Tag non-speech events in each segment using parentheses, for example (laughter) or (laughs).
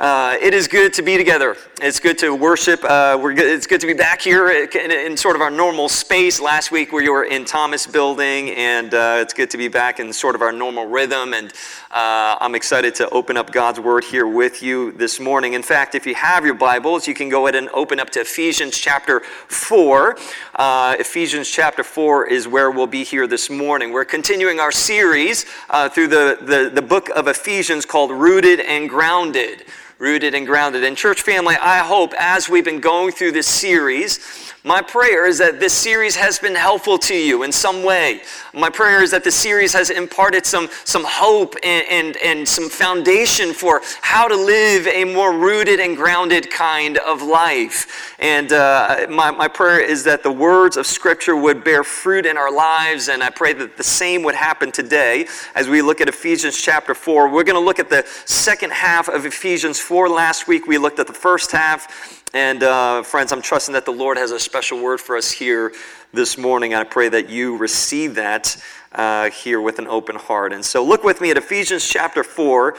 Uh, it is good to be together. It's good to worship. Uh, we're good, it's good to be back here in, in, sort of our normal space. Last week we were in Thomas Building, and uh, it's good to be back in sort of our normal rhythm. And uh, I'm excited to open up God's Word here with you this morning. In fact, if you have your Bibles, you can go ahead and open up to Ephesians chapter 4. Uh, Ephesians chapter 4 is where we'll be here this morning. We're continuing our series uh, through the, the, the book of Ephesians called Rooted and Grounded rooted and grounded. And, church family, I hope as we've been going through this series, my prayer is that this series has been helpful to you in some way. My prayer is that the series has imparted some, some hope and, and, and some foundation for how to live a more rooted and grounded kind of life. And uh, my, my prayer is that the words of Scripture would bear fruit in our lives. And I pray that the same would happen today as we look at Ephesians chapter 4. We're going to look at the second half of Ephesians 4. Last week we looked at the first half. And uh, friends, I'm trusting that the Lord has a special word for us here this morning. I pray that you receive that uh, here with an open heart. And so look with me at Ephesians chapter 4.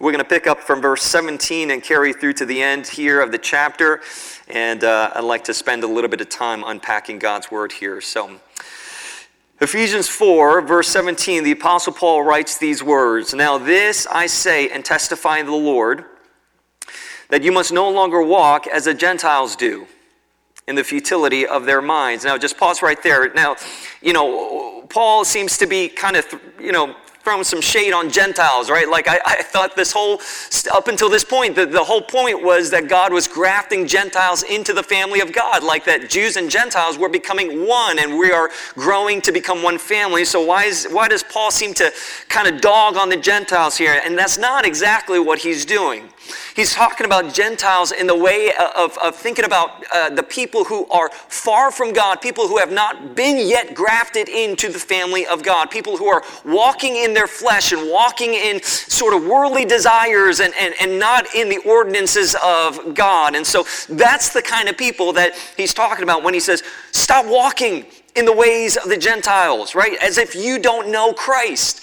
We're going to pick up from verse 17 and carry through to the end here of the chapter. And uh, I'd like to spend a little bit of time unpacking God's word here. So, Ephesians 4, verse 17, the Apostle Paul writes these words Now, this I say and testify in the Lord that you must no longer walk as the Gentiles do in the futility of their minds. Now, just pause right there. Now, you know, Paul seems to be kind of, you know, throwing some shade on Gentiles, right? Like I, I thought this whole, up until this point, the, the whole point was that God was grafting Gentiles into the family of God, like that Jews and Gentiles were becoming one and we are growing to become one family. So why, is, why does Paul seem to kind of dog on the Gentiles here? And that's not exactly what he's doing. He's talking about Gentiles in the way of, of thinking about uh, the people who are far from God, people who have not been yet grafted into the family of God, people who are walking in their flesh and walking in sort of worldly desires and, and, and not in the ordinances of God. And so that's the kind of people that he's talking about when he says, stop walking in the ways of the Gentiles, right? As if you don't know Christ.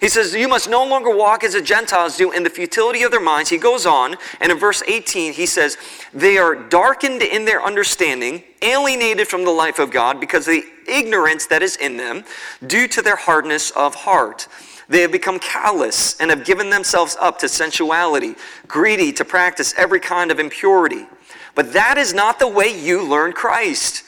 He says, You must no longer walk as the Gentiles do in the futility of their minds. He goes on, and in verse 18, he says, They are darkened in their understanding, alienated from the life of God because of the ignorance that is in them, due to their hardness of heart. They have become callous and have given themselves up to sensuality, greedy to practice every kind of impurity. But that is not the way you learn Christ,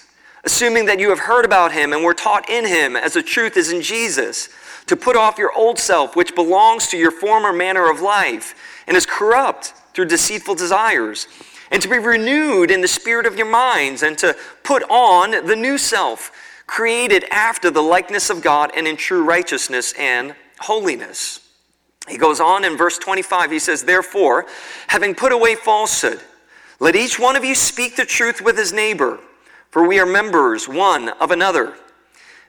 assuming that you have heard about him and were taught in him, as the truth is in Jesus to put off your old self, which belongs to your former manner of life and is corrupt through deceitful desires, and to be renewed in the spirit of your minds, and to put on the new self, created after the likeness of God and in true righteousness and holiness. He goes on in verse 25, he says, Therefore, having put away falsehood, let each one of you speak the truth with his neighbor, for we are members one of another.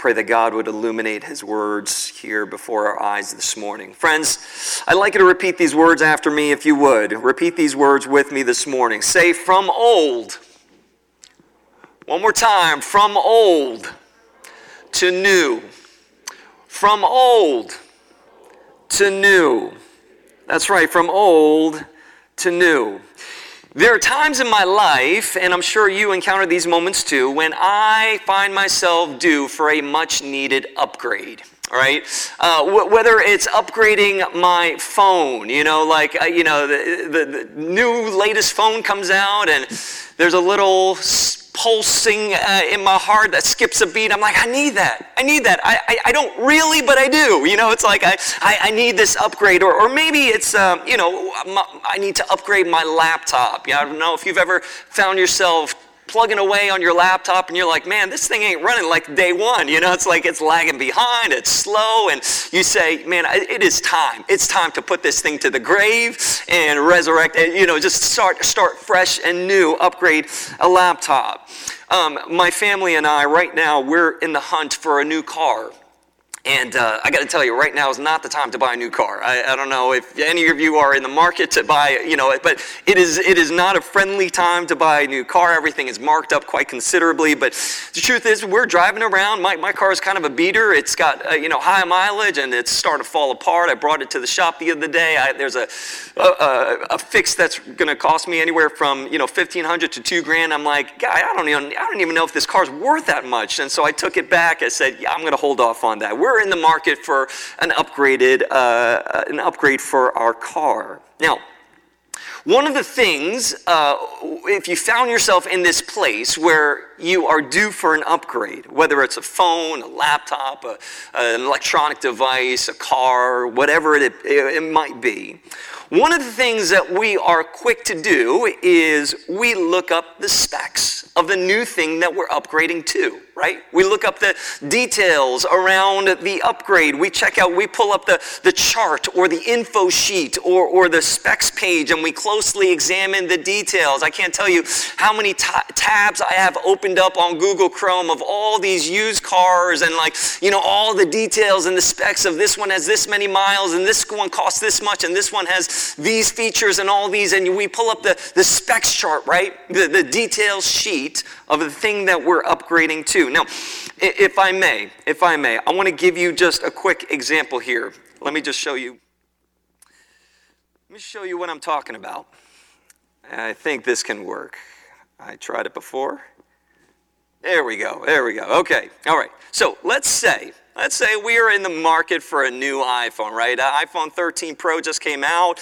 pray that God would illuminate his words here before our eyes this morning. Friends, I'd like you to repeat these words after me if you would. Repeat these words with me this morning. Say, from old. One more time. From old to new. From old to new. That's right, from old to new. There are times in my life, and I'm sure you encounter these moments too, when I find myself due for a much needed upgrade right? Uh, w- whether it's upgrading my phone, you know, like, uh, you know, the, the, the, new latest phone comes out and there's a little pulsing uh, in my heart that skips a beat. I'm like, I need that. I need that. I, I, I don't really, but I do. You know, it's like I, I, I need this upgrade. Or, or maybe it's, um, you know, I need to upgrade my laptop. Yeah, I don't know if you've ever found yourself plugging away on your laptop and you're like, man, this thing ain't running like day one. You know, it's like it's lagging behind, it's slow. And you say, man, it is time. It's time to put this thing to the grave and resurrect it, you know, just start, start fresh and new, upgrade a laptop. Um, my family and I, right now, we're in the hunt for a new car. And uh, I got to tell you, right now is not the time to buy a new car. I, I, don't know if any of you are in the market to buy, you know, but it is it is not a friendly time to buy a new car. Everything is marked up quite considerably. But the truth is, we're driving around. My, my car is kind of a beater. It's got uh, you know high mileage and it's starting to fall apart. I brought it to the shop the other day. I, there's a, a, a fix that's going to cost me anywhere from you know 1500 to two grand. I'm like, guy, I don't even I don't even know if this car's worth that much. And so I took it back. I said, yeah, I'm going to hold off on that. We're we're in the market for an upgraded, uh, an upgrade for our car. Now, one of the things, uh, if you found yourself in this place where you are due for an upgrade, whether it's a phone, a laptop, a, an electronic device, a car, whatever it, it might be, one of the things that we are quick to do is we look up the specs of the new thing that we're upgrading to right? We look up the details around the upgrade. We check out, we pull up the, the chart or the info sheet or, or the specs page and we closely examine the details. I can't tell you how many t- tabs I have opened up on Google Chrome of all these used cars and like, you know, all the details and the specs of this one has this many miles and this one costs this much and this one has these features and all these. And we pull up the, the specs chart, right? The, the details sheet of the thing that we're upgrading to. Now, if I may, if I may, I want to give you just a quick example here. Let me just show you. Let me show you what I'm talking about. I think this can work. I tried it before. There we go. There we go. Okay. All right. So let's say, let's say we are in the market for a new iPhone, right? Uh, iPhone 13 Pro just came out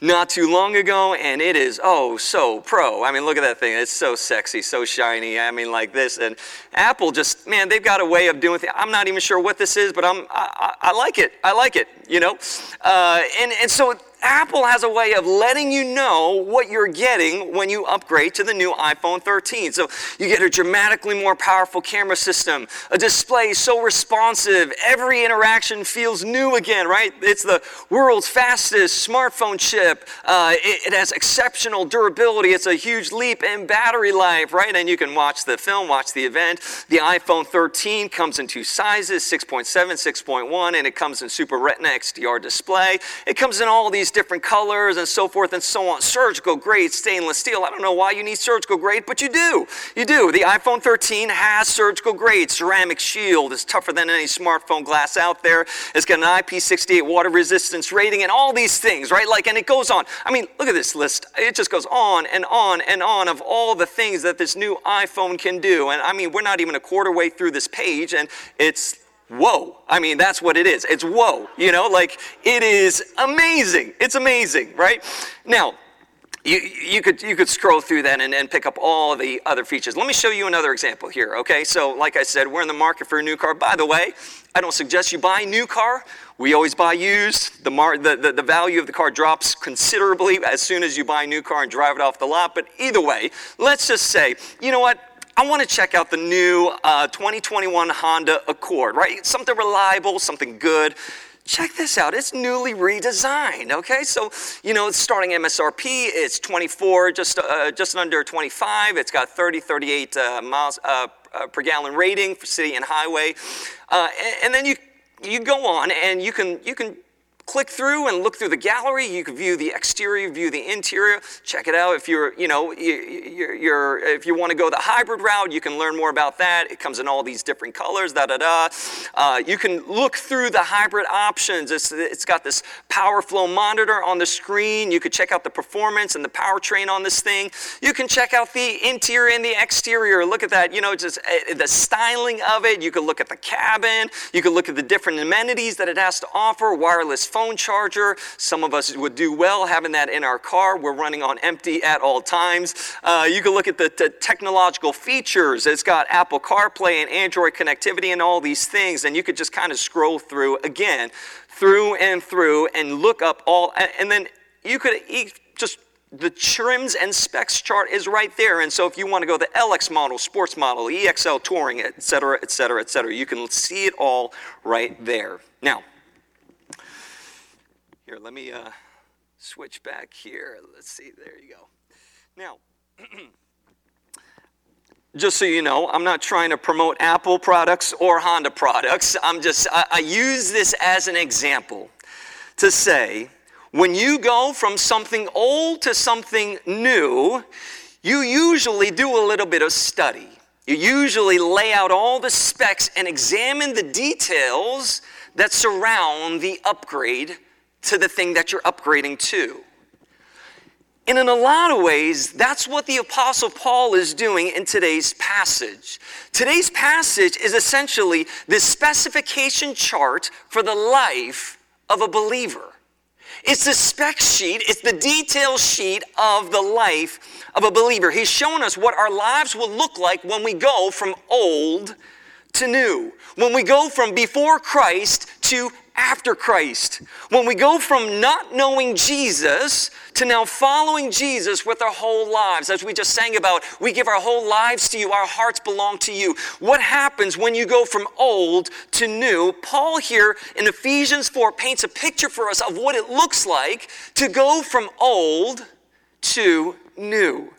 not too long ago, and it is oh so pro. I mean, look at that thing. It's so sexy, so shiny. I mean, like this. And Apple just, man, they've got a way of doing things. I'm not even sure what this is, but I'm, I, I, I like it. I like it, you know? Uh, and, and so Apple has a way of letting you know what you're getting when you upgrade to the new iPhone 13. So you get a dramatically more powerful camera system, a display so responsive, every interaction feels new again, right? It's the world's fastest smartphone chip. Uh, it, it, has exceptional durability. It's a huge leap in battery life, right? And you can watch the film, watch the event. The iPhone 13 comes in two sizes 6.7, 6.1, and it comes in Super Retina XDR display. It comes in all these these different colors and so forth and so on. Surgical grade stainless steel. I don't know why you need surgical grade, but you do. You do. The iPhone 13 has surgical grade ceramic shield. It's tougher than any smartphone glass out there. It's got an IP68 water resistance rating and all these things, right? Like, and it goes on. I mean, look at this list. It just goes on and on and on of all the things that this new iPhone can do. And I mean, we're not even a quarter way through this page, and it's whoa. I mean, that's what it is. It's whoa. You know, like it is amazing. It's amazing, right? Now, you, you, could, you could scroll through that and, and pick up all the other features. Let me show you another example here, okay? So, like I said, we're in the market for a new car. By the way, I don't suggest you buy a new car. We always buy used. The, mar- the, the, the value of the car drops considerably as soon as you buy a new car and drive it off the lot. But either way, let's just say, you know what? I want to check out the new uh, 2021 Honda Accord, right? Something reliable, something good. Check this out. It's newly redesigned. Okay, so you know it's starting MSRP. It's 24, just uh, just under 25. It's got 30, 38 uh, miles uh, uh, per gallon rating for city and highway. Uh, and, and then you you go on and you can you can click through and look through the gallery. You can view the exterior, view the interior. Check it out. If you're, you know, you're, you're, if you want to go the hybrid route, you can learn more about that. It comes in all these different colors. Da da da. Uh, you can look through the hybrid options. It's, it's got this power flow monitor on the screen. You could check out the performance and the powertrain on this thing. You can check out the interior and the exterior. Look at that. You know, just uh, the styling of it. You can look at the cabin. You can look at the different amenities that it has to offer. Wireless phone charger. Some of us would do well having that in our car. We're running on empty at all times. Uh, you can look at the, the technological features. It's got Apple CarPlay and Android connectivity and all these things, and you could just kind of scroll through again, through and through, and look up all, and then you could just the trims and specs chart is right there. And so if you want to go the LX model, sports model, EXL touring, et cetera, et cetera, et cetera, you can see it all right there. Now, here, let me uh, switch back here. Let's see, there you go. Now, (clears throat) just so you know, I'm not trying to promote Apple products or Honda products. I'm just, I, I use this as an example to say, when you go from something old to something new, you usually do a little bit of study. You usually lay out all the specs and examine the details that surround the upgrade to the thing that you're upgrading to. And in a lot of ways, that's what the Apostle Paul is doing in today's passage. Today's passage is essentially the specification chart for the life of a believer. It's the spec sheet, it's the detail sheet of the life of a believer. He's shown us what our lives will look like when we go from old to new, when we go from before Christ to after Christ. When we go from not knowing Jesus to now following Jesus with our whole lives, as we just sang about, we give our whole lives to you, our hearts belong to you. What happens when you go from old to new? Paul here in Ephesians 4 paints a picture for us of what it looks like to go from old to new.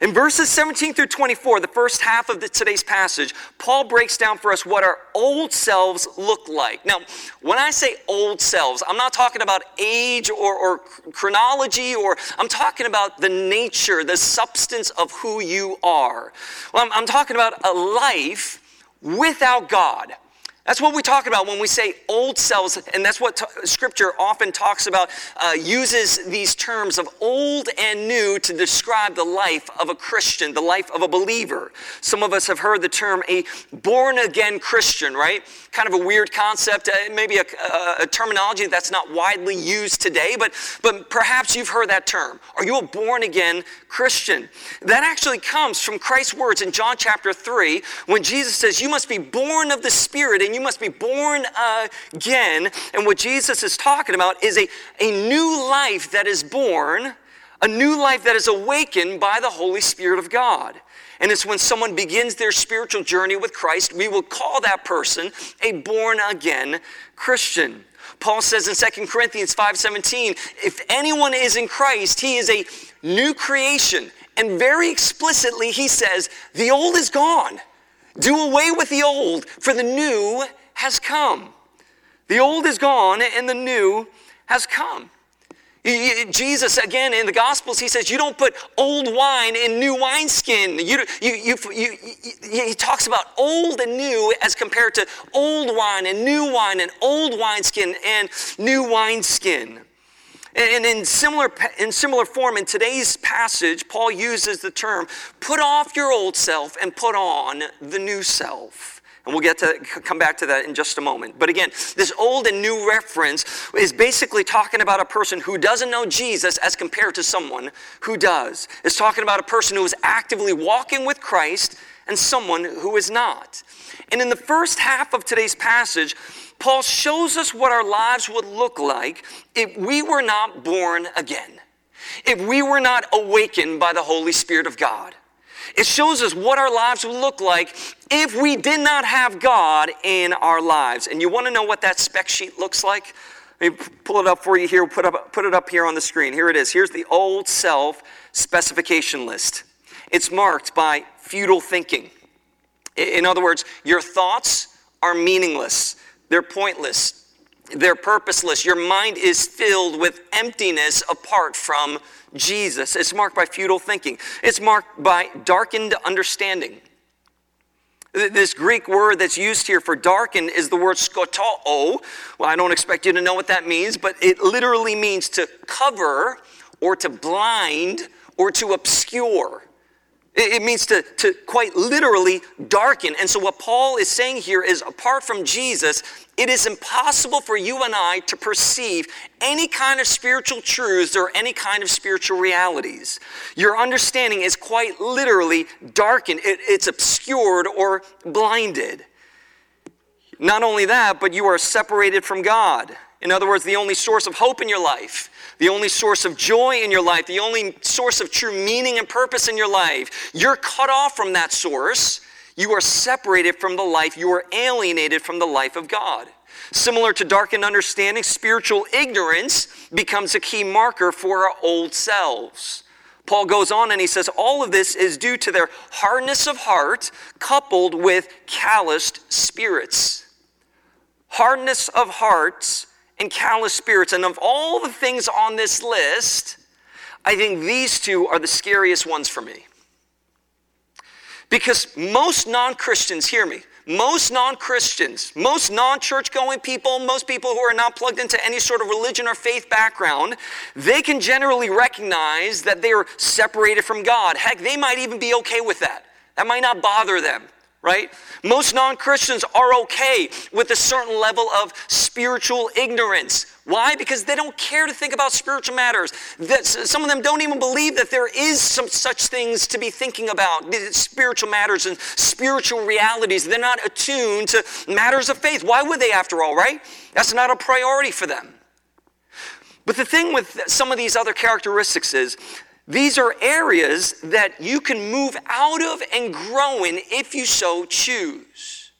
In verses 17 through 24, the first half of the, today's passage, Paul breaks down for us what our old selves look like. Now, when I say old selves, I'm not talking about age or, or chronology, or I'm talking about the nature, the substance of who you are. Well, I'm, I'm talking about a life without God. That's what we talk about when we say old selves, and that's what t- Scripture often talks about, uh, uses these terms of old and new to describe the life of a Christian, the life of a believer. Some of us have heard the term a born again Christian, right? Kind of a weird concept, uh, maybe a, a, a terminology that's not widely used today, but, but perhaps you've heard that term. Are you a born again Christian? That actually comes from Christ's words in John chapter 3 when Jesus says, You must be born of the Spirit and you must be born again. And what Jesus is talking about is a, a new life that is born, a new life that is awakened by the Holy Spirit of God. And it's when someone begins their spiritual journey with Christ, we will call that person a born again Christian. Paul says in 2 Corinthians 5:17, if anyone is in Christ, he is a new creation. And very explicitly he says, the old is gone. Do away with the old, for the new has come. The old is gone and the new has come. Jesus, again, in the Gospels, he says, You don't put old wine in new wineskin. You, you, you, he talks about old and new as compared to old wine and new wine and old wineskin and new wineskin. And in similar, in similar form, in today's passage, Paul uses the term put off your old self and put on the new self. And we'll get to come back to that in just a moment. But again, this old and new reference is basically talking about a person who doesn't know Jesus as compared to someone who does. It's talking about a person who is actively walking with Christ and someone who is not. And in the first half of today's passage, Paul shows us what our lives would look like if we were not born again, if we were not awakened by the Holy Spirit of God. It shows us what our lives would look like if we did not have God in our lives. And you want to know what that spec sheet looks like? Let me pull it up for you here. Put, up, put it up here on the screen. Here it is. Here's the old self specification list. It's marked by futile thinking. In other words, your thoughts are meaningless, they're pointless, they're purposeless. Your mind is filled with emptiness apart from Jesus. It's marked by futile thinking, it's marked by darkened understanding. This Greek word that's used here for darken is the word skotoo. Well, I don't expect you to know what that means, but it literally means to cover or to blind or to obscure. It means to, to quite literally darken. And so, what Paul is saying here is apart from Jesus, it is impossible for you and I to perceive any kind of spiritual truths or any kind of spiritual realities. Your understanding is quite literally darkened, it, it's obscured or blinded. Not only that, but you are separated from God. In other words, the only source of hope in your life the only source of joy in your life, the only source of true meaning and purpose in your life. You're cut off from that source. You are separated from the life. You are alienated from the life of God. Similar to darkened understanding, spiritual ignorance becomes a key marker for our old selves. Paul goes on and he says, All of this is due to their hardness of heart coupled with calloused spirits. Hardness of hearts and callous spirits. And of all the things on this list, I think these two are the scariest ones for me. Because most non Christians, hear me, most non Christians, most non church going people, most people who are not plugged into any sort of religion or faith background, they can generally recognize that they are separated from God. Heck, they might even be okay with that. That might not bother them right? Most non Christians are okay with a certain level of spiritual ignorance. Why? Because they don't care to think about spiritual matters. That some of them don't even believe that there is some such things to be thinking about, spiritual matters and spiritual realities. They're not attuned to matters of faith. Why would they, after all, right? That's not a priority for them. But the thing with some of these other characteristics is these are areas that you can move out of and grow in if you so choose.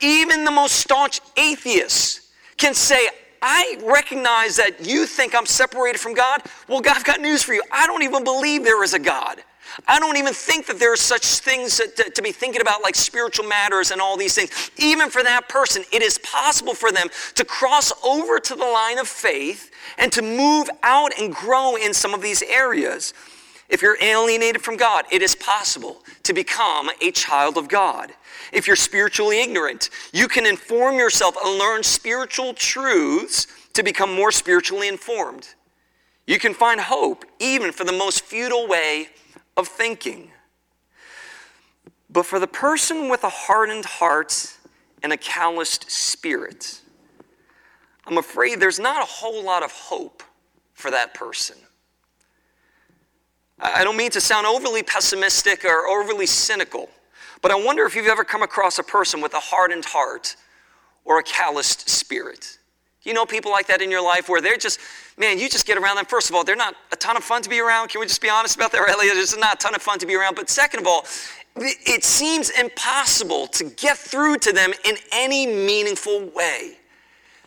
Even the most staunch atheists can say, I recognize that you think I'm separated from God. Well, God, I've got news for you. I don't even believe there is a God. I don't even think that there are such things to, to, be thinking about like spiritual matters and all these things. Even for that person, it is possible for them to cross over to the line of faith and to move out and grow in some of these areas. If you're alienated from God, it is possible to become a child of God. If you're spiritually ignorant, you can inform yourself and learn spiritual truths to become more spiritually informed. You can find hope even for the most futile way of thinking. But for the person with a hardened heart and a calloused spirit, I'm afraid there's not a whole lot of hope for that person. I don't mean to sound overly pessimistic or overly cynical, but I wonder if you've ever come across a person with a hardened heart or a calloused spirit. You know people like that in your life where they're just, man, you just get around them. First of all, they're not a ton of fun to be around. Can we just be honest about that? (laughs) Right? It's not a ton of fun to be around. But second of all, it seems impossible to get through to them in any meaningful way.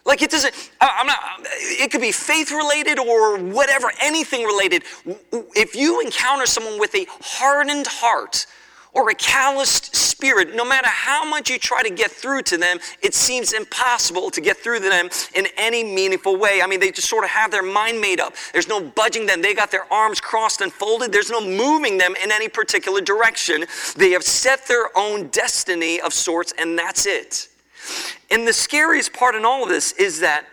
Like it doesn't, I'm not, it could be faith related or whatever, anything related. If you encounter someone with a hardened heart, or a calloused spirit, no matter how much you try to get through to them, it seems impossible to get through to them in any meaningful way. I mean, they just sort of have their mind made up. There's no budging them. They got their arms crossed and folded. There's no moving them in any particular direction. They have set their own destiny of sorts, and that's it. And the scariest part in all of this is that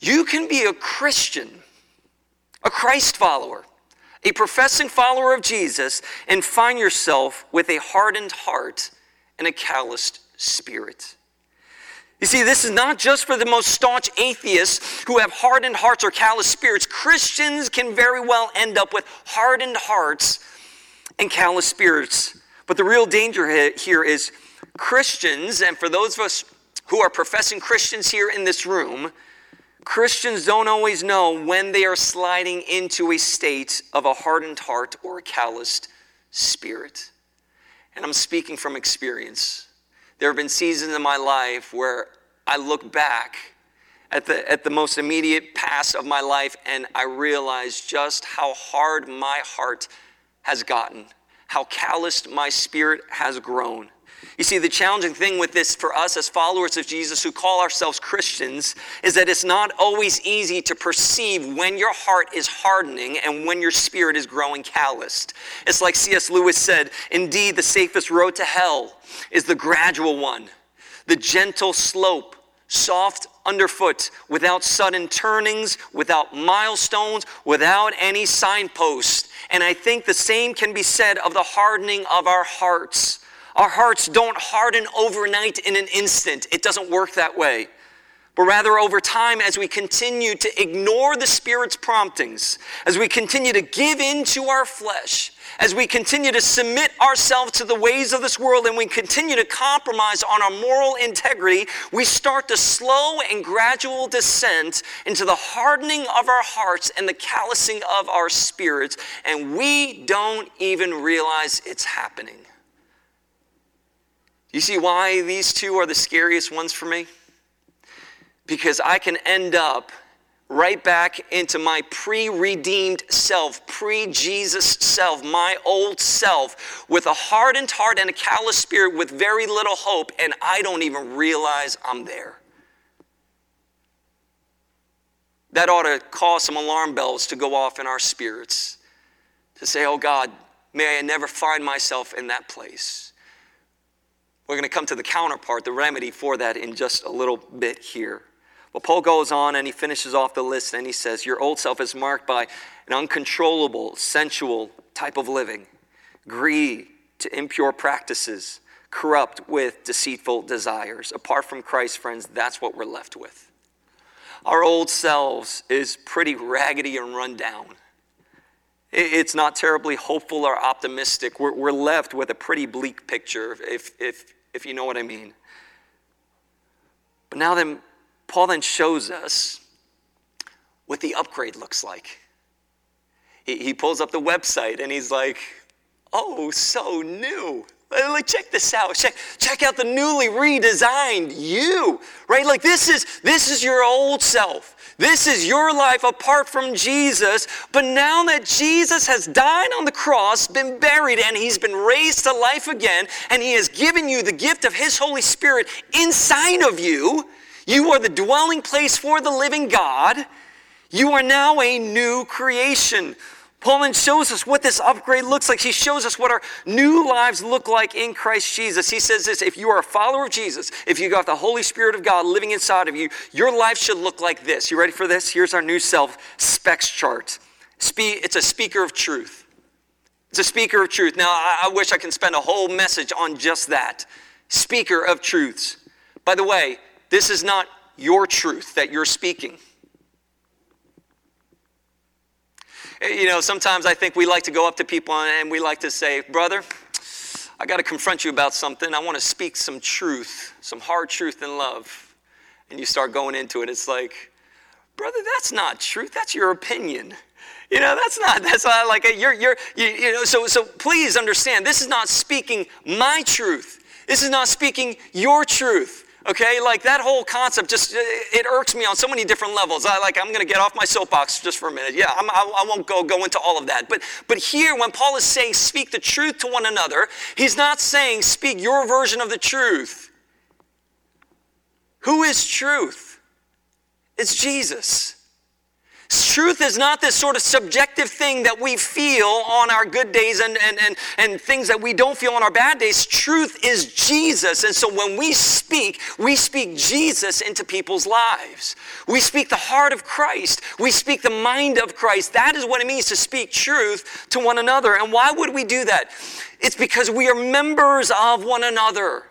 you can be a Christian, a Christ follower, a professing follower of Jesus and find yourself with a hardened heart and a calloused spirit. You see, this is not just for the most staunch atheists who have hardened hearts or callous spirits. Christians can very well end up with hardened hearts and callous spirits. But the real danger here is Christians, and for those of us who are professing Christians here in this room, Christians don't always know when they are sliding into a state of a hardened heart or a calloused spirit. And I'm speaking from experience. There have been seasons in my life where I look back at the, at the most immediate past of my life and I realize just how hard my heart has gotten, how calloused my spirit has grown. You see, the challenging thing with this for us as followers of Jesus who call ourselves Christians is that it's not always easy to perceive when your heart is hardening and when your spirit is growing calloused. It's like C.S. Lewis said Indeed, the safest road to hell is the gradual one, the gentle slope soft underfoot, without sudden turnings, without milestones, without any signposts. And I think the same can be said of the hardening of our hearts. Our hearts don't harden overnight in an instant, it doesn't work that way but rather over time as we continue to ignore the Spirit's promptings, as we continue to give in to our flesh, as we continue to submit ourselves to the ways of this world and we continue to compromise on our moral integrity, we start the slow and gradual descent into the hardening of our hearts and the callousing of our spirits, and we don't even realize it's happening. You see why these two are the scariest ones for me? because I can end up right back into my pre redeemed self, pre Jesus self, my old self, with a hardened heart and a callous spirit with very little hope, and I don't even realize I'm there. That ought to cause some alarm bells to go off in our spirits to say, Oh God, may I never find myself in that place. We're going to come to the counterpart, the remedy for that, in just a little bit here. But Paul goes on and he finishes off the list and he says, Your old self is marked by an uncontrollable, sensual type of living, greed to impure practices, corrupt with deceitful desires. Apart from Christ, friends, that's what we're left with. Our old selves is pretty raggedy and run down. It's not terribly hopeful or optimistic. We're, left with a pretty bleak picture, if, if, if you know what I mean. But now then, Paul then shows us what the upgrade looks like. He, he pulls up the website and he's like, oh, so new. Like, check this out. Check, check out the newly redesigned you, right? Like this is this is your old self. This is your life apart from Jesus. But now that Jesus has died on the cross, been buried, and he's been raised to life again, and he has given you the gift of his Holy Spirit inside of you, you are the dwelling place for the living God. You are now a new creation. Paul then shows us what this upgrade looks like. He shows us what our new lives look like in Christ Jesus. He says this if you are a follower of Jesus, if you got the Holy Spirit of God living inside of you, your life should look like this. You ready for this? Here's our new self specs chart. It's a speaker of truth. It's a speaker of truth. Now, I wish I can spend a whole message on just that. Speaker of truths. By the way, this is not your truth that you're speaking. You know, sometimes I think we like to go up to people and we like to say, Brother, I got to confront you about something. I want to speak some truth, some hard truth in love. And you start going into it. It's like, Brother, that's not truth. That's your opinion. You know, that's not, that's not like, a, you're, you're, you, you know, so, so please understand, this is not speaking my truth. This is not speaking your truth. Okay, like that whole concept just uh, it irks me on so many different levels. I like I'm going to get off my soapbox just for a minute. Yeah, I'm, I, I won't go go into all of that. But but here, when Paul is saying speak the truth to one another, he's not saying speak your version of the truth. Who is truth? It's Jesus. Truth is not this sort of subjective thing that we feel on our good days and, and, and, and things that we don't feel on our bad days. Truth is Jesus. And so when we speak, we speak Jesus into people's lives. We speak the heart of Christ. We speak the mind of Christ. That is what it means to speak truth to one another. And why would we do that? It's because we are members of one another.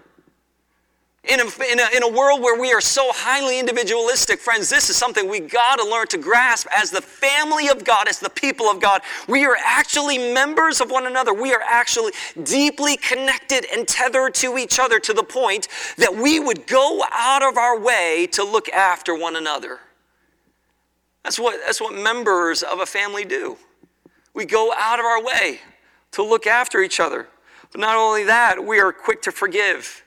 In a, in, a, in a world where we are so highly individualistic, friends, this is something we got to learn to grasp as the family of God, as the people of God. We are actually members of one another. We are actually deeply connected and tethered to each other to the point that we would go out of our way to look after one another. That's what, that's what members of a family do. We go out of our way to look after each other. But not only that, we are quick to forgive.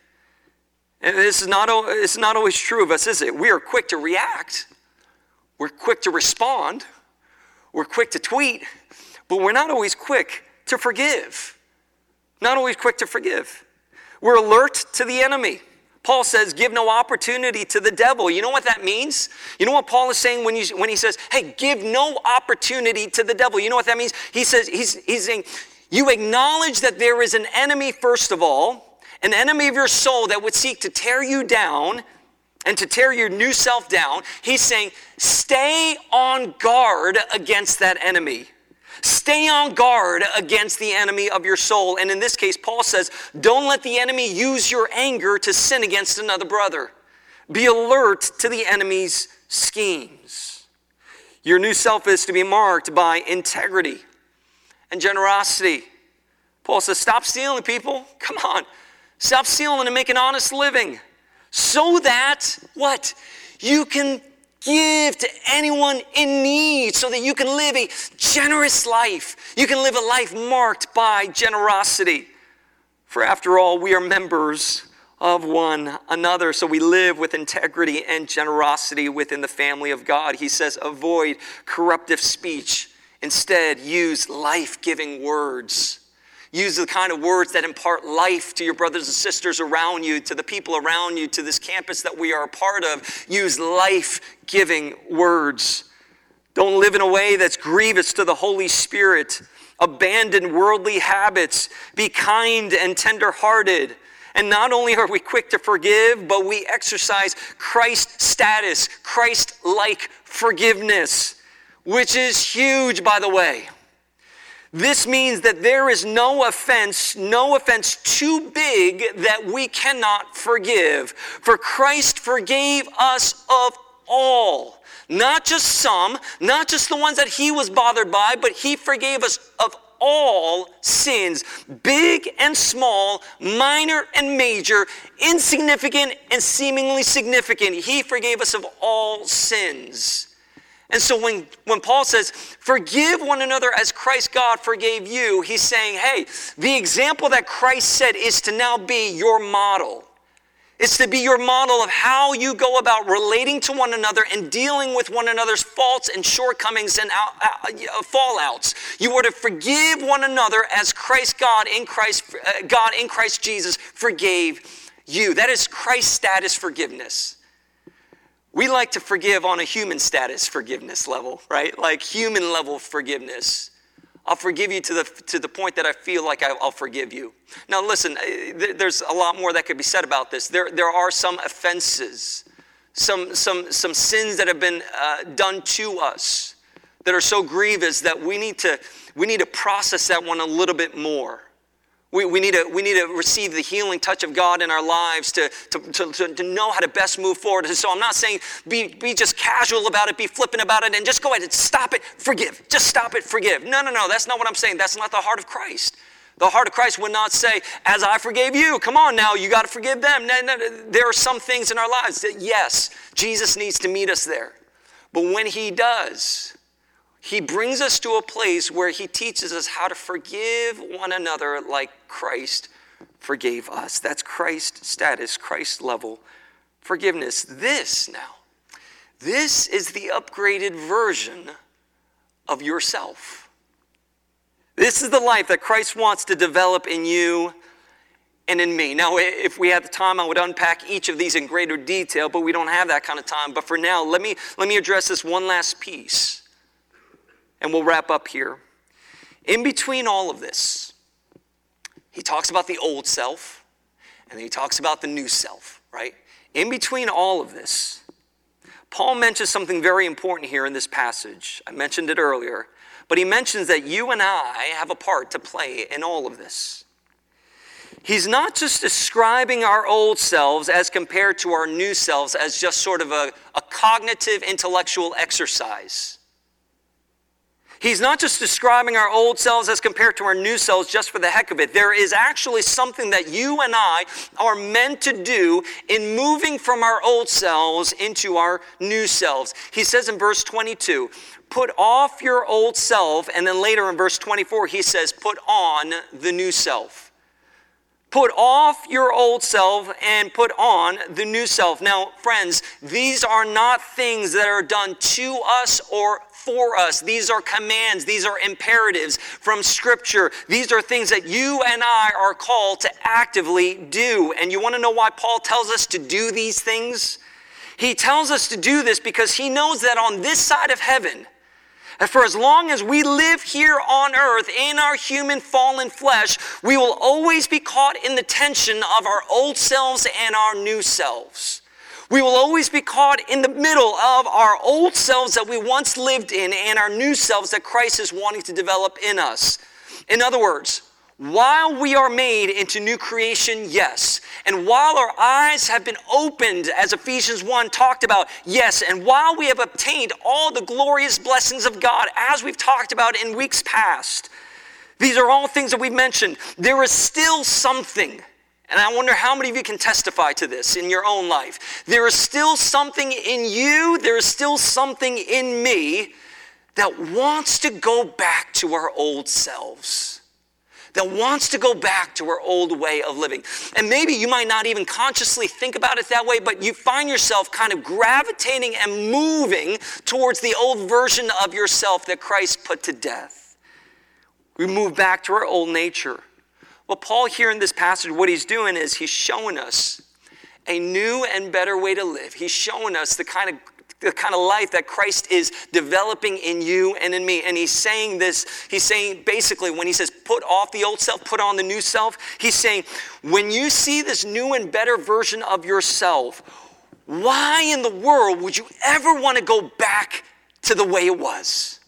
And this is not, it's not always true of us, is it? We are quick to react, we're quick to respond, we're quick to tweet, but we're not always quick to forgive. Not always quick to forgive. We're alert to the enemy. Paul says, give no opportunity to the devil. You know what that means? You know what Paul is saying when, when he says, hey, give no opportunity to the devil? You know what that means? He says, he's, he's saying, you acknowledge that there is an enemy, first of all, an enemy of your soul that would seek to tear you down, and to tear your new self down, he's saying, stay on guard against that enemy. Stay on guard against the enemy of your soul. And in this case, Paul says, don't let the enemy use your anger to sin against another brother. Be alert to the enemy's schemes. Your new self is to be marked by integrity and generosity. Paul says, stop stealing, people. Come on. Stop stealing and make an honest living. So that, what? You can give to anyone in need so that you can live a generous life. You can live a life marked by generosity. For after all, we are members of one another. So we live with integrity and generosity within the family of God. He says, avoid corruptive speech. Instead, use life giving words. Use the kind of words that impart life to your brothers and sisters around you, to the people around you, to this campus that we are a part of. Use life giving words. Don't live in a way that's grievous to the Holy Spirit. Abandon worldly habits. Be kind and tenderhearted. And not only are we quick to forgive, but we exercise Christ status, Christ like forgiveness, which is huge, by the way. This means that there is no offense, no offense too big that we cannot forgive. For Christ forgave us of all. Not just some, not just the ones that he was bothered by, but he forgave us of all sins, big and small, minor and major, insignificant and seemingly significant. He forgave us of all sins. And so when, when Paul says, forgive one another as Christ God forgave you, he's saying, hey, the example that Christ said is to now be your model. It's to be your model of how you go about relating to one another and dealing with one another's faults and shortcomings and out, uh, fallouts. You are to forgive one another as Christ God in Christ uh, God in Christ Jesus forgave you. That is Christ's status forgiveness. We like to forgive on a human status forgiveness level, right? Like human level forgiveness. I'll forgive you to the, to the point that I feel like I, will forgive you. Now, listen, eh, there's a lot more that could be said about this. There, there are some offenses, some, some, some sins that have been uh, done to us that are so grievous that we need, to, we need to process that one a little bit more. We, we, need to, we need to receive the healing touch of God in our lives to, to, to, to, know how to best move forward. And so I'm not saying be, be just casual about it, be flippant about it, and just go ahead and stop it, forgive. Just stop it, forgive. No, no, no, that's not what I'm saying. That's not the heart of Christ. The heart of Christ would not say, as I forgave you, come on now, you got to forgive them. No, no, there are some things in our lives that, yes, Jesus needs to meet us there. But when he does, he brings us to a place where he teaches us how to forgive one another like Christ forgave us. That's Christ status, Christ level forgiveness. This now, this is the upgraded version of yourself. This is the life that Christ wants to develop in you and in me. Now, if we had the time, I would unpack each of these in greater detail, but we don't have that kind of time. But for now, let me, let me address this one last piece and we'll wrap up here. In between all of this, he talks about the old self and then he talks about the new self, right? In between all of this, Paul mentions something very important here in this passage. I mentioned it earlier, but he mentions that you and I have a part to play in all of this. He's not just describing our old selves as compared to our new selves as just sort of a, a cognitive intellectual exercise. He's not just describing our old selves as compared to our new selves just for the heck of it. There is actually something that you and I are meant to do in moving from our old selves into our new selves. He says in verse 22, put off your old self. And then later in verse 24, he says, put on the new self. Put off your old self and put on the new self. Now, friends, these are not things that are done to us or for us. These are commands, these are imperatives from Scripture. These are things that you and I are called to actively do. And you want to know why Paul tells us to do these things? He tells us to do this because he knows that on this side of heaven, and for as long as we live here on earth in our human fallen flesh, we will always be caught in the tension of our old selves and our new selves. We will always be caught in the middle of our old selves that we once lived in and our new selves that Christ is wanting to develop in us. In other words, while we are made into new creation, yes. And while our eyes have been opened, as Ephesians 1 talked about, yes. And while we have obtained all the glorious blessings of God, as we've talked about in weeks past, these are all things that we've mentioned. There is still something, and I wonder how many of you can testify to this in your own life. There is still something in you, there is still something in me that wants to go back to our old selves that wants to go back to our old way of living. And maybe you might not even consciously think about it that way, but you find yourself kind of gravitating and moving towards the old version of yourself that Christ put to death. We move back to our old nature. Well, Paul, here in this passage, what he's doing is he's showing us a new and better way to live. He's showing us the kind of the kind of life that Christ is developing in you and in me. And he's saying this, he's saying basically when he says put off the old self, put on the new self, he's saying when you see this new and better version of yourself, why in the world would you ever want to go back to the way it was?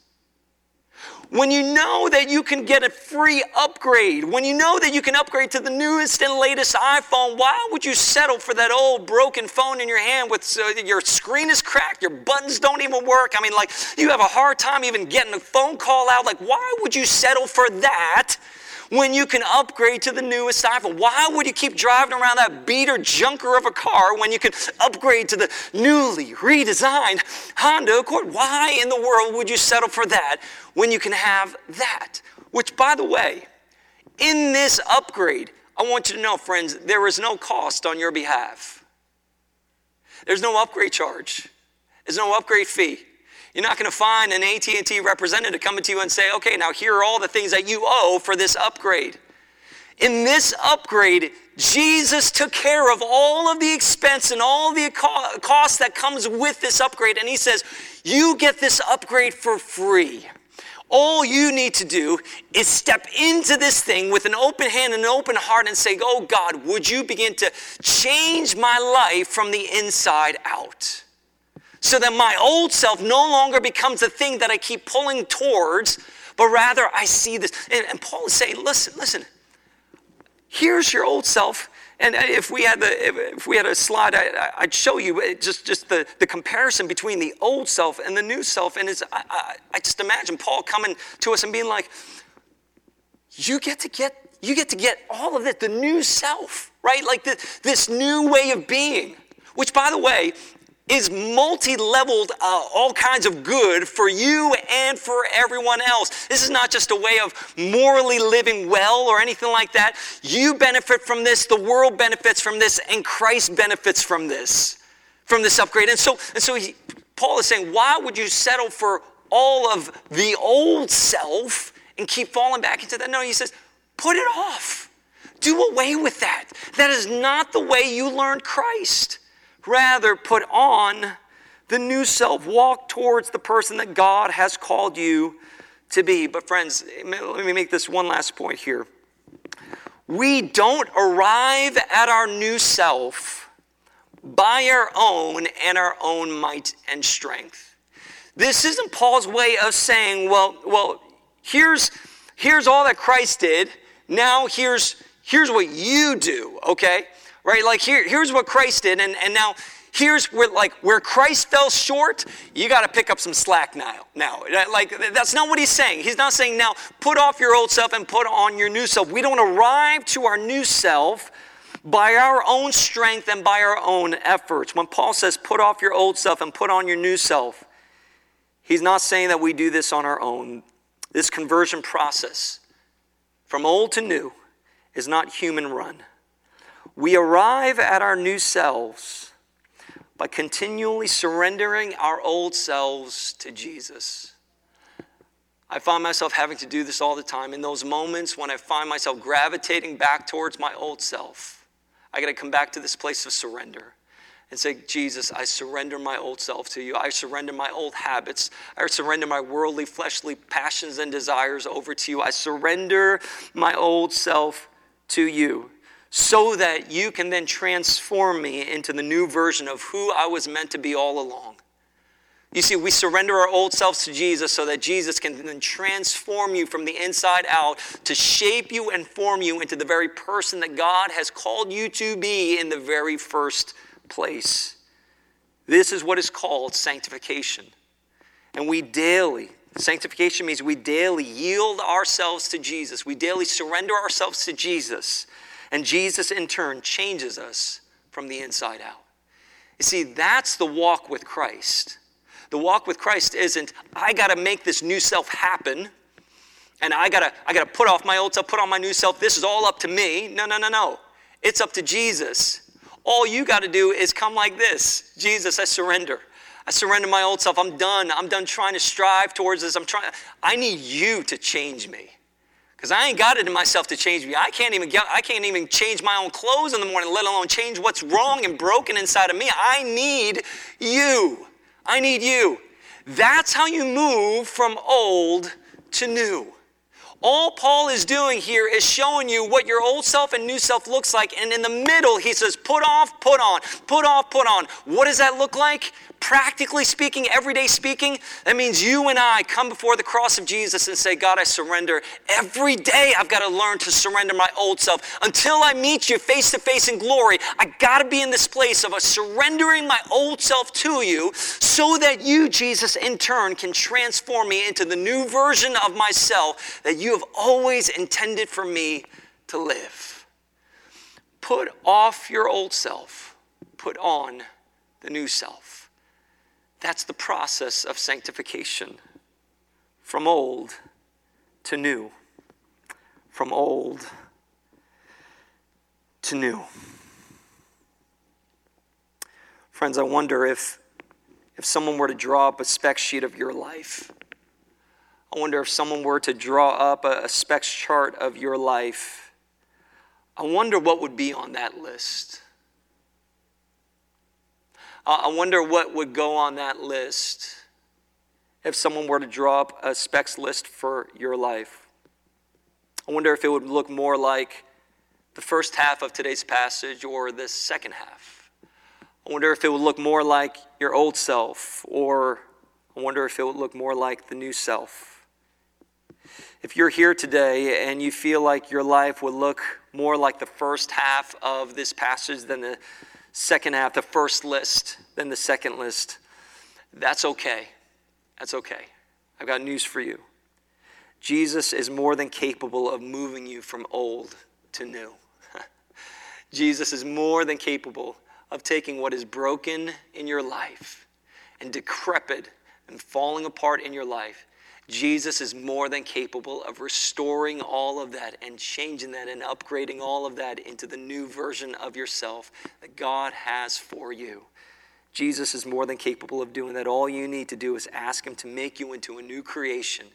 When you know that you can get a free upgrade, when you know that you can upgrade to the newest and latest iPhone, why would you settle for that old broken phone in your hand with uh, your screen is cracked, your buttons don't even work? I mean, like, you have a hard time even getting a phone call out. Like, why would you settle for that? When you can upgrade to the newest iPhone? Why would you keep driving around that beater junker of a car when you can upgrade to the newly redesigned Honda Accord? Why in the world would you settle for that when you can have that? Which, by the way, in this upgrade, I want you to know, friends, there is no cost on your behalf. There's no upgrade charge. There's no upgrade fee. You're not going to find an AT&T representative coming to you and say, "Okay, now here are all the things that you owe for this upgrade." In this upgrade, Jesus took care of all of the expense and all the cost that comes with this upgrade and he says, "You get this upgrade for free." All you need to do is step into this thing with an open hand and an open heart and say, Oh God, would you begin to change my life from the inside out? So that my old self no longer becomes the thing that I keep pulling towards, but rather I see this. And, and Paul is saying, listen, listen, here's your old self. And uh, if we had, the, if we had a slide, I, would show you uh, just, just the, the comparison between the old self and the new self. And it's, I, I, I just imagine Paul coming to us and being like, you get to get you get to get all of it, the new self, right? Like the, this new way of being, which, by the way, is multi leveled uh, all kinds of good for you and for everyone else. This is not just a way of morally living well or anything like that. You benefit from this, the world benefits from this, and Christ benefits from this, from this upgrade. And so, and so he, Paul is saying, why would you settle for all of the old self and keep falling back into that? No, he says, put it off. Do away with that. That is not the way you learned Christ. Rather, put on the new self. Walk towards the person that God has called you to be. But, friends, let me make this one last point here. We don't arrive at our new self by our own and our own might and strength. This isn't Paul's way of saying, well, well, here's, here's all that Christ did. Now here's, here's what you do, okay? Right? Like here, here's what Christ did, and, and now here's where like where Christ fell short, you got to pick up some slack now. Now, like that's not what he's saying. He's not saying now put off your old self and put on your new self. We don't arrive to our new self by our own strength and by our own efforts. When Paul says put off your old self and put on your new self, he's not saying that we do this on our own. This conversion process from old to new is not human run. We arrive at our new selves by continually surrendering our old selves to Jesus. I find myself having to do this all the time. In those moments when I find myself gravitating back towards my old self, I got to come back to this place of surrender and say, Jesus, I surrender my old self to you. I surrender my old habits. I surrender my worldly, fleshly passions and desires over to you. I surrender my old self to you so that you can then transform me into the new version of who I was meant to be all along. You see, we surrender our old selves to Jesus so that Jesus can then transform you from the inside out to shape you and form you into the very person that God has called you to be in the very first place. This is what is called sanctification. And we daily, sanctification means we daily yield ourselves to Jesus. We daily surrender ourselves to Jesus. And Jesus, in turn, changes us from the inside out. You see, that's the walk with Christ. The walk with Christ isn't, I got to make this new self happen and I gotta, I gotta put off my old self, put on my new self. This is all up to me. No, no, no, no. It's up to Jesus. All you got to do is come like this Jesus, I surrender. I surrender my old self. I'm done. I'm done trying to strive towards this. I'm trying. I need you to change me. Because I ain't got it in myself to change me. I can't even get, I can't even change my own clothes in the morning, let alone change what's wrong and broken inside of me. I need you. I need you. That's how you move from old to new. All Paul is doing here is showing you what your old self and new self looks like. And in the middle, he says, put off, put on, put off, put on. What does that look like? Practically speaking, everyday speaking, that means you and I come before the cross of Jesus and say, God, I surrender. Every day I've got to learn to surrender my old self. Until I meet you face to face in glory, I got to be in this place of surrendering my old self to you so that you, Jesus, in turn can transform me into the new version of myself that you have always intended for me to live. Put off your old self, put on the new self. That's the process of sanctification from old to new. From old to new. Friends, I wonder if, if someone were to draw up a spec sheet of your life. I wonder if someone were to draw up a, a specs chart of your life. I wonder what would be on that list. I wonder what would go on that list if someone were to draw up a specs list for your life. I wonder if it would look more like the first half of today's passage or the second half. I wonder if it would look more like your old self, or I wonder if it would look more like the new self. If you're here today and you feel like your life would look more like the first half of this passage than the second half, the first list, then the second list. That's okay. That's okay. I've got news for you. Jesus is more than capable of moving you from old to new. (laughs) Jesus is more than capable of taking what is broken in your life and decrepit and falling apart in your life Jesus is more than capable of restoring all of that and changing that and upgrading all of that into the new version of yourself that God has for you. Jesus is more than capable of doing that. All you need to do is ask Him to make you into a new creation.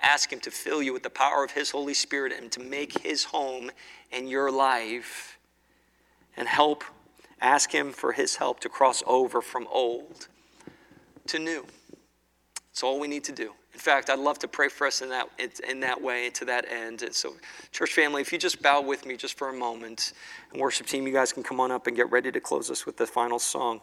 Ask Him to fill you with the power of His Holy Spirit and to make His home in your life. And help, ask Him for His help to cross over from old to new. That's all we need to do. In fact, I'd love to pray for us in that, in that way, to that end. And so, church family, if you just bow with me just for a moment, and worship team, you guys can come on up and get ready to close us with the final song.